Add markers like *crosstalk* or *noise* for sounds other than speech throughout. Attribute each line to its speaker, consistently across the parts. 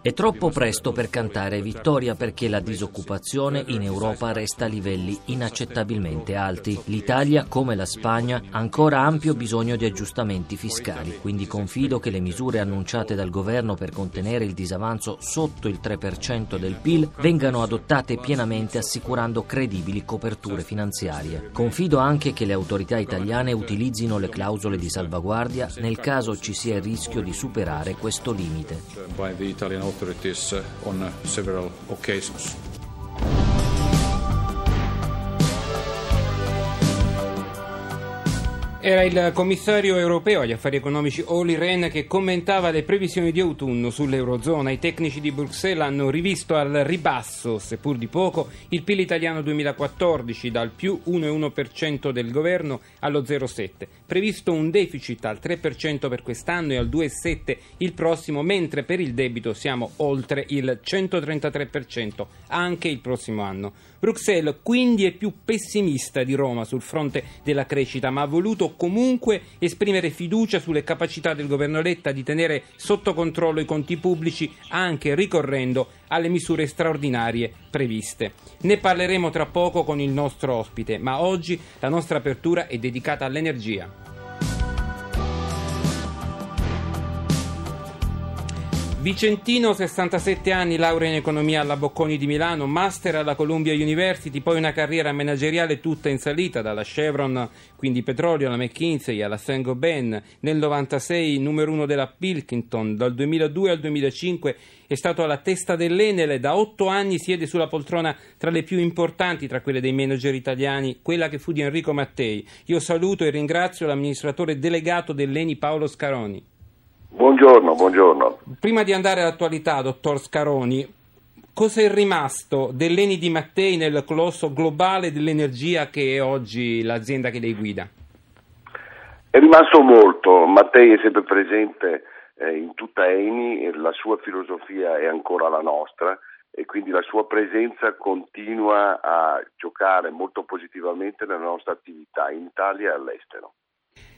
Speaker 1: È troppo presto per cantare vittoria perché la disoccupazione in Europa resta a livelli inaccettabilmente alti. L'Italia, come la Spagna, ha ancora ampio bisogno di aggiustamenti fiscali, quindi confido che le misure annunciate dal governo per contenere il disavanzo sotto il 3% del PIL vengano adottate pienamente assicurando credibili coperture finanziarie. Confido anche che le autorità italiane utilizzino le clausole di salvaguardia nel caso ci sia il rischio di superare superare questo limite.
Speaker 2: Era il commissario europeo agli affari economici Oli Rehn che commentava le previsioni di autunno sull'Eurozona. I tecnici di Bruxelles hanno rivisto al ribasso, seppur di poco, il PIL italiano 2014 dal più 1,1% del governo allo 0,7%. Previsto un deficit al 3% per quest'anno e al 2,7% il prossimo, mentre per il debito siamo oltre il 133% anche il prossimo anno. Bruxelles quindi è più pessimista di Roma sul fronte della crescita, ma ha voluto comunque esprimere fiducia sulle capacità del governo Letta di tenere sotto controllo i conti pubblici anche ricorrendo alle misure straordinarie previste. Ne parleremo tra poco con il nostro ospite, ma oggi la nostra apertura è dedicata all'energia. Vicentino, 67 anni, laurea in economia alla Bocconi di Milano, master alla Columbia University, poi una carriera manageriale tutta in salita, dalla Chevron, quindi petrolio, alla McKinsey, alla Saint-Gobain, nel 96 numero uno della Pilkington, dal 2002 al 2005 è stato alla testa dell'Enele, da otto anni siede sulla poltrona tra le più importanti tra quelle dei manager italiani, quella che fu di Enrico Mattei. Io saluto e ringrazio l'amministratore delegato dell'Eni Paolo Scaroni.
Speaker 3: Buongiorno, buongiorno.
Speaker 2: Prima di andare all'attualità, dottor Scaroni, cosa è rimasto dell'Eni di Mattei nel colosso globale dell'energia che è oggi l'azienda che lei guida?
Speaker 3: È rimasto molto, Mattei è sempre presente eh, in tutta Eni, la sua filosofia è ancora la nostra e quindi la sua presenza continua a giocare molto positivamente nella nostra attività in Italia e all'estero.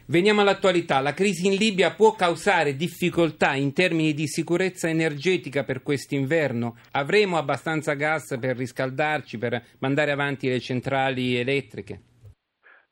Speaker 2: Veniamo all'attualità. La crisi in Libia può causare difficoltà in termini di sicurezza energetica per quest'inverno? Avremo abbastanza gas per riscaldarci, per mandare avanti le centrali elettriche?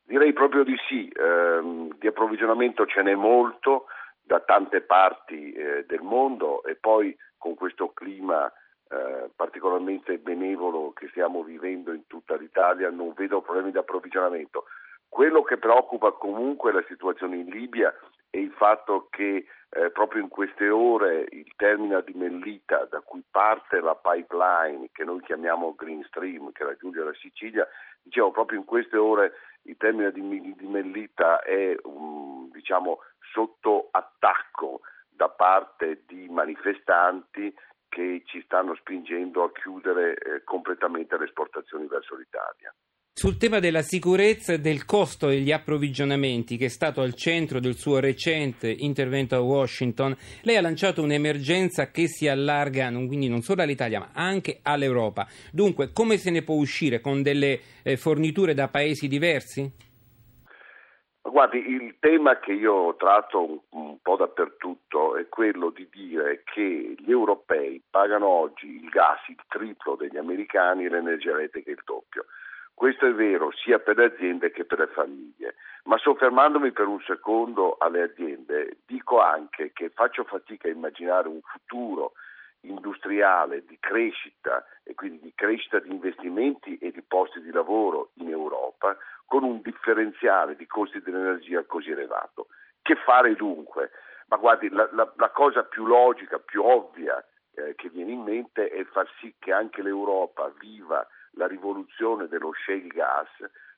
Speaker 3: Direi proprio di sì. Eh, di approvvigionamento ce n'è molto da tante parti eh, del mondo e poi con questo clima eh, particolarmente benevolo che stiamo vivendo in tutta l'Italia non vedo problemi di approvvigionamento. Quello che preoccupa comunque la situazione in Libia è il fatto che eh, proprio in queste ore il terminal di Mellita, da cui parte la pipeline che noi chiamiamo Green Stream, che raggiunge la Sicilia, dicevo proprio in queste ore il terminal di, di Mellita è um, diciamo, sotto attacco da parte di manifestanti che ci stanno spingendo a chiudere eh, completamente le esportazioni verso l'Italia.
Speaker 2: Sul tema della sicurezza e del costo degli approvvigionamenti, che è stato al centro del suo recente intervento a Washington, lei ha lanciato un'emergenza che si allarga quindi non solo all'Italia ma anche all'Europa. Dunque, come se ne può uscire con delle eh, forniture da paesi diversi?
Speaker 3: Guardi, il tema che io tratto un, un, po' dappertutto è quello di dire che gli europei pagano oggi il gas il triplo degli americani e l'energia elettrica il doppio. Questo è vero sia per le aziende che per le famiglie, ma soffermandomi per un secondo alle aziende, dico anche che faccio fatica a immaginare un futuro industriale di crescita e quindi di crescita di investimenti e di posti di lavoro in Europa con un differenziale di costi dell'energia così elevato. Che fare dunque? Ma guardi, la, la, la cosa più logica, più ovvia eh, che viene in mente è far sì che anche l'Europa viva la rivoluzione dello shale gas,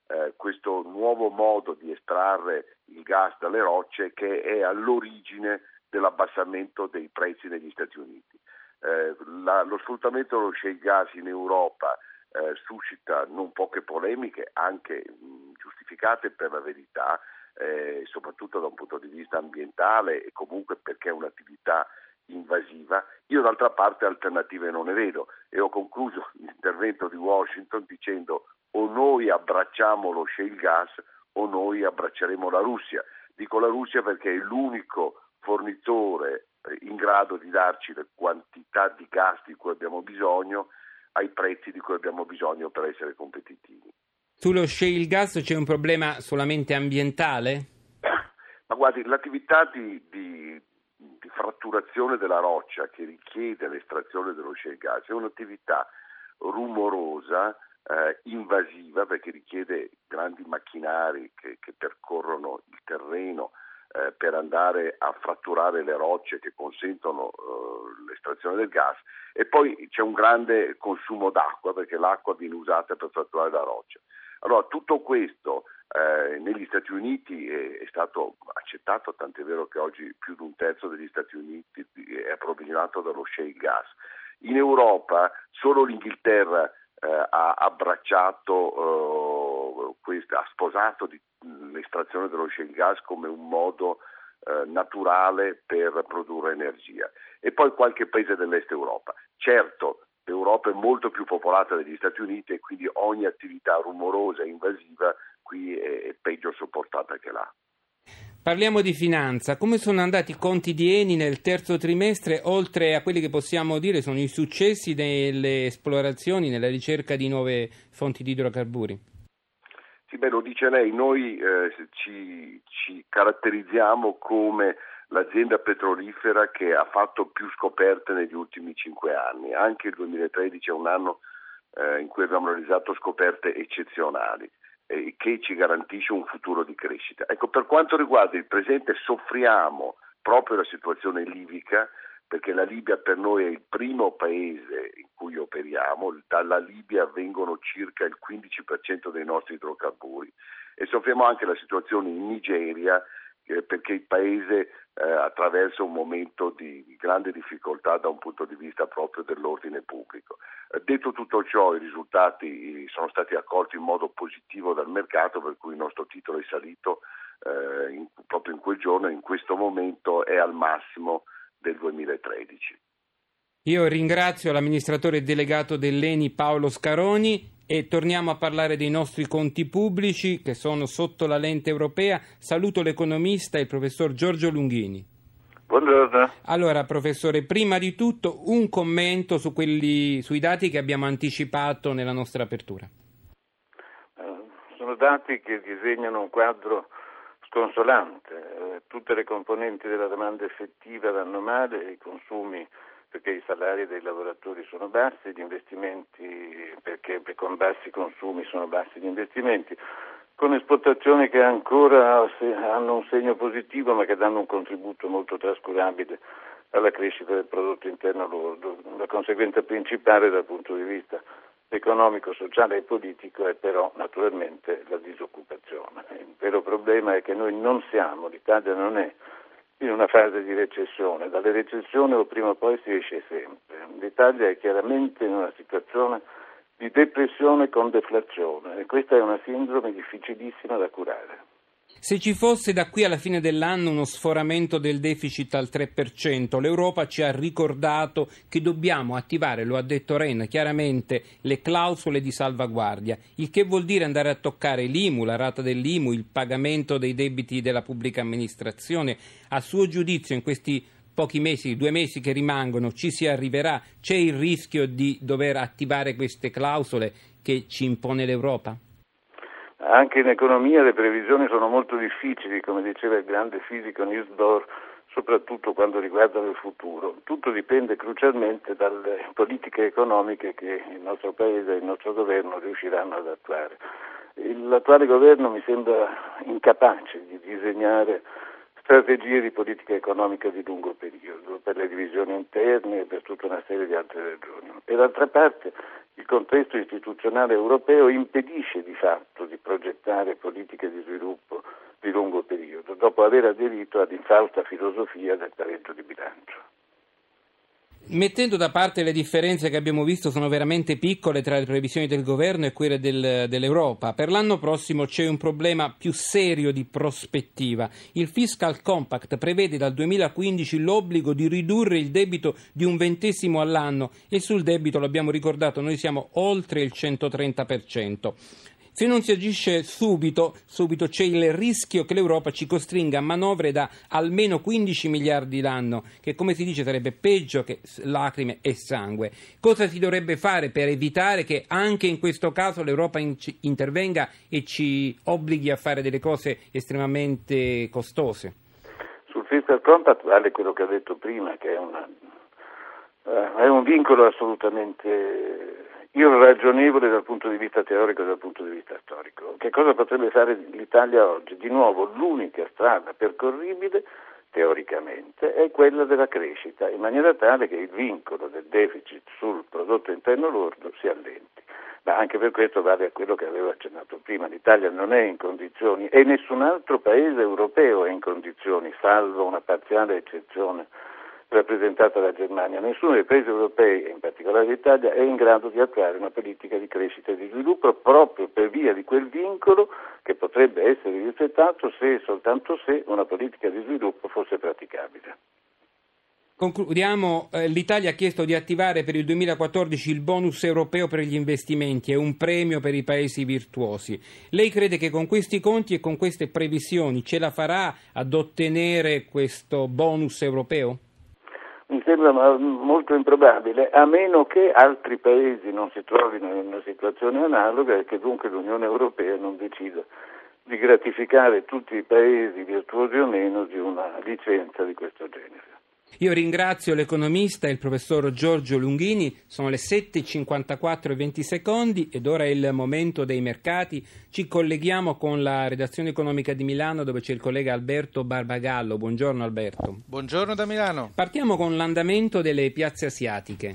Speaker 3: eh, questo nuovo modo di estrarre il gas dalle rocce che è all'origine dell'abbassamento dei prezzi negli Stati Uniti. Eh, la, lo sfruttamento dello shale gas in Europa eh, suscita non poche polemiche, anche mh, giustificate per la verità, eh, soprattutto da un punto di vista ambientale e comunque perché è un'attività invasiva. Io d'altra parte alternative non ne vedo e ho concluso *laughs* l'intervento di Washington dicendo o noi abbracciamo lo shale gas o noi abbracceremo la Russia. Dico la Russia perché è l'unico fornitore eh, in grado di darci le quantità di gas di cui abbiamo bisogno ai prezzi di cui abbiamo bisogno per essere competitivi.
Speaker 2: Sullo shale gas c'è un problema solamente ambientale?
Speaker 3: Ma guardi, l'attività di, di, di fratturazione della roccia che richiede l'estrazione dello shale gas è un'attività rumorosa, eh, invasiva perché richiede grandi macchinari che, che percorrono il terreno eh, per andare a fratturare le rocce che consentono eh, l'estrazione del gas e poi c'è un grande consumo d'acqua perché l'acqua viene usata per fratturare la roccia. Allora tutto questo eh, negli Stati Uniti è, è, stato accettato, tant'è vero che oggi più di un terzo degli Stati Uniti è approvvigionato dallo shale gas. In Europa solo l'Inghilterra eh, ha abbracciato, eh, questa, ha sposato di, l'estrazione dello shale gas come un modo eh, naturale per produrre energia e poi qualche paese dell'est Europa. Certo, l'Europa è molto più popolata degli Stati Uniti e quindi ogni attività rumorosa e invasiva qui è, peggio sopportata che là.
Speaker 2: Parliamo di finanza. Come sono andati i conti di Eni nel terzo trimestre, oltre a quelli che possiamo dire sono i successi nelle esplorazioni, nella ricerca di nuove fonti di idrocarburi?
Speaker 3: Sì, beh, lo dice lei, noi eh, ci, ci, caratterizziamo come l'azienda petrolifera che ha fatto più scoperte negli ultimi cinque anni. Anche il 2013 è un anno eh, in cui abbiamo realizzato scoperte eccezionali eh, che ci garantisce un futuro di crescita. Ecco, per quanto riguarda il presente soffriamo proprio la situazione libica perché la Libia per noi è il primo paese in cui operiamo, dalla Libia vengono circa il 15% dei nostri idrocarburi e soffriamo anche la situazione in Nigeria eh, perché il paese eh, attraversa un momento di, grande difficoltà da un punto di vista proprio dell'ordine pubblico. Eh, detto tutto ciò, i risultati sono stati accolti in modo positivo dal mercato, per cui il nostro titolo è salito eh, in, proprio in quel giorno, in questo momento è al massimo del 2013.
Speaker 2: Io ringrazio l'amministratore delegato dell'ENI Paolo Scaroni e torniamo a parlare dei nostri conti pubblici che sono sotto la lente europea. Saluto l'economista, il professor Giorgio Lunghini.
Speaker 4: Buongiorno.
Speaker 2: Allora, professore, prima di tutto un commento su quelli, sui dati che abbiamo anticipato nella nostra apertura.
Speaker 4: Eh, sono dati che disegnano un quadro sconsolante. Eh, tutte le componenti della domanda effettiva vanno male, i consumi perché i salari dei lavoratori sono bassi, gli investimenti perché con bassi consumi sono bassi gli investimenti, con esportazioni che ancora hanno un segno positivo ma che danno un contributo molto trascurabile alla crescita del prodotto interno lordo. La conseguenza principale dal punto di vista economico, sociale e politico è però naturalmente la disoccupazione. Il vero problema è che noi non siamo, l'Italia non è in una fase di recessione. Dalle recessioni o prima o poi si esce sempre. L'Italia è chiaramente in una situazione di depressione con deflazione e questa è una sindrome difficilissima da curare.
Speaker 2: Se ci fosse da qui alla fine dell'anno uno sforamento del deficit al 3%, l'Europa ci ha ricordato che dobbiamo attivare, lo ha detto Ren chiaramente, le clausole di salvaguardia, il che vuol dire andare a toccare l'IMU, la rata dell'IMU, il pagamento dei debiti della pubblica amministrazione. A suo giudizio in questi pochi mesi, due mesi che rimangono, ci si arriverà? C'è il rischio di dover attivare queste clausole che ci impone l'Europa?
Speaker 4: Anche in economia le previsioni sono molto difficili, come diceva il grande fisico Bohr, soprattutto quando riguardano il futuro. Tutto dipende crucialmente dalle politiche economiche che il nostro Paese e il nostro governo riusciranno ad attuare. L'attuale governo mi sembra incapace di disegnare strategie di politica economica di lungo periodo per le divisioni interne e per tutta una serie di altre ragioni. E d'altra parte il contesto istituzionale europeo impedisce di fatto di progettare politiche di sviluppo di lungo periodo, dopo aver aderito all'infausta filosofia del pareggio di bilancio.
Speaker 2: Mettendo da parte le differenze che abbiamo visto sono veramente piccole tra le previsioni del governo e quelle del, dell'Europa, per l'anno prossimo c'è un problema più serio di prospettiva. Il Fiscal Compact prevede dal 2015 l'obbligo di ridurre il debito di un ventesimo all'anno e sul debito, l'abbiamo ricordato, noi siamo oltre il 130%. Se non si agisce subito, subito c'è il rischio che l'Europa ci costringa a manovre da almeno 15 miliardi l'anno, che come si dice sarebbe peggio che lacrime e sangue. Cosa si dovrebbe fare per evitare che anche in questo caso l'Europa intervenga e ci obblighi a fare delle cose estremamente costose?
Speaker 4: Sul fiscal compact vale quello che ho detto prima, che è, una, uh, è un vincolo assolutamente irragionevole dal punto di vista teorico e dal punto di vista storico. Che cosa potrebbe fare l'Italia oggi? Di nuovo l'unica strada percorribile teoricamente è quella della crescita, in maniera tale che il vincolo del deficit sul prodotto interno lordo si allenti. Ma anche per questo vale a quello che avevo accennato prima, l'Italia non è in condizioni e nessun altro paese europeo è in condizioni, salvo una parziale eccezione rappresentata dalla Germania. Nessuno dei paesi europei, in particolare l'Italia, è in grado di attuare una politica di crescita e di sviluppo proprio per via di quel vincolo che potrebbe essere rispettato se e soltanto se una politica di sviluppo fosse praticabile.
Speaker 2: Concludiamo, eh, l'Italia ha chiesto di attivare per il 2014 il bonus europeo per gli investimenti e un premio per i paesi virtuosi. Lei crede che con questi conti e con queste previsioni ce la farà ad ottenere questo bonus europeo?
Speaker 4: Mi sembra molto improbabile, a meno che altri paesi non si trovino in una situazione analoga e che dunque l'Unione Europea non decida di gratificare tutti i paesi virtuosi o meno di una licenza di questo genere.
Speaker 2: Io ringrazio l'economista, il professor Giorgio Lunghini, sono le 7.54 e 20 secondi ed ora è il momento dei mercati. Ci colleghiamo con la redazione economica di Milano dove c'è il collega Alberto Barbagallo. Buongiorno Alberto.
Speaker 5: Buongiorno da Milano.
Speaker 2: Partiamo con l'andamento delle piazze asiatiche.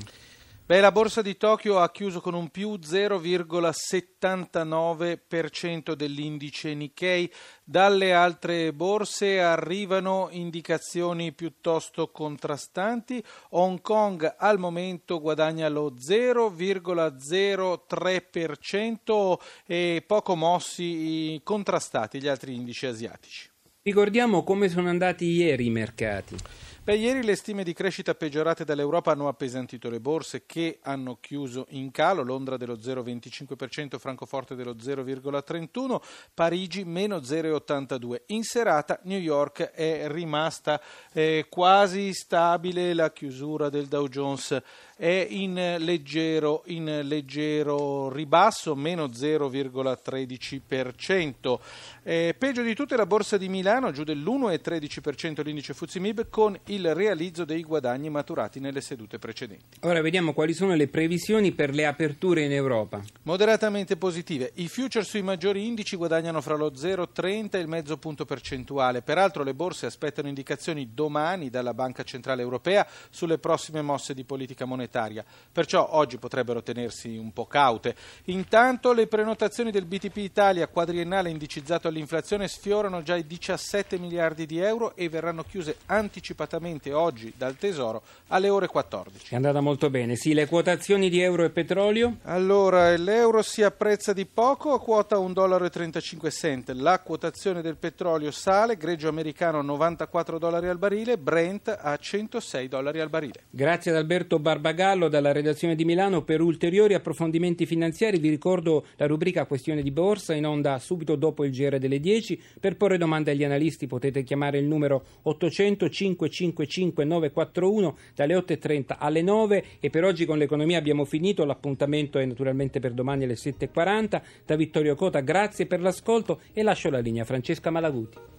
Speaker 5: Beh, la borsa di Tokyo ha chiuso con un più 0,79% dell'indice Nikkei. Dalle altre borse arrivano indicazioni piuttosto contrastanti. Hong Kong al momento guadagna lo 0,03% e poco mossi contrastati gli altri indici asiatici.
Speaker 2: Ricordiamo come sono andati ieri i mercati.
Speaker 5: Beh, ieri le stime di crescita peggiorate dall'Europa hanno appesantito le borse che hanno chiuso in calo, Londra dello 0,25%, Francoforte dello 0,31%, Parigi meno 0,82%. In serata New York è rimasta eh, quasi stabile, la chiusura del Dow Jones è in leggero, in leggero ribasso, meno 0,13%. Eh, peggio di tutte la borsa di Milano, giù dell'1,13% l'indice Fuzimib con il realizzo dei guadagni maturati nelle sedute precedenti.
Speaker 2: Ora vediamo quali sono le previsioni per le aperture in Europa.
Speaker 5: Moderatamente positive. I future sui maggiori indici guadagnano fra lo 0,30 e il mezzo punto percentuale. Peraltro le borse aspettano indicazioni domani dalla Banca Centrale Europea sulle prossime mosse di politica monetaria monetaria, perciò oggi potrebbero tenersi un po' caute. Intanto le prenotazioni del BTP Italia quadriennale indicizzato all'inflazione sfiorano già i 17 miliardi di euro e verranno chiuse anticipatamente oggi dal Tesoro alle ore 14.
Speaker 2: È andata molto bene. Sì, le quotazioni di euro e petrolio?
Speaker 5: Allora, l'euro si apprezza di poco a quota 1,35 dollaro. La quotazione del petrolio sale, greggio americano 94 dollari al barile, Brent a 106 dollari al barile.
Speaker 2: Grazie ad Alberto Barbagani. Gallo dalla redazione di Milano per ulteriori approfondimenti finanziari. Vi ricordo la rubrica Questione di Borsa in onda subito dopo il GR delle 10. Per porre domande agli analisti potete chiamare il numero 800 555 941 dalle 8.30 alle 9 e per oggi con l'economia abbiamo finito. L'appuntamento è naturalmente per domani alle 7.40. Da Vittorio Cota grazie per l'ascolto e lascio la linea a Francesca Malaguti.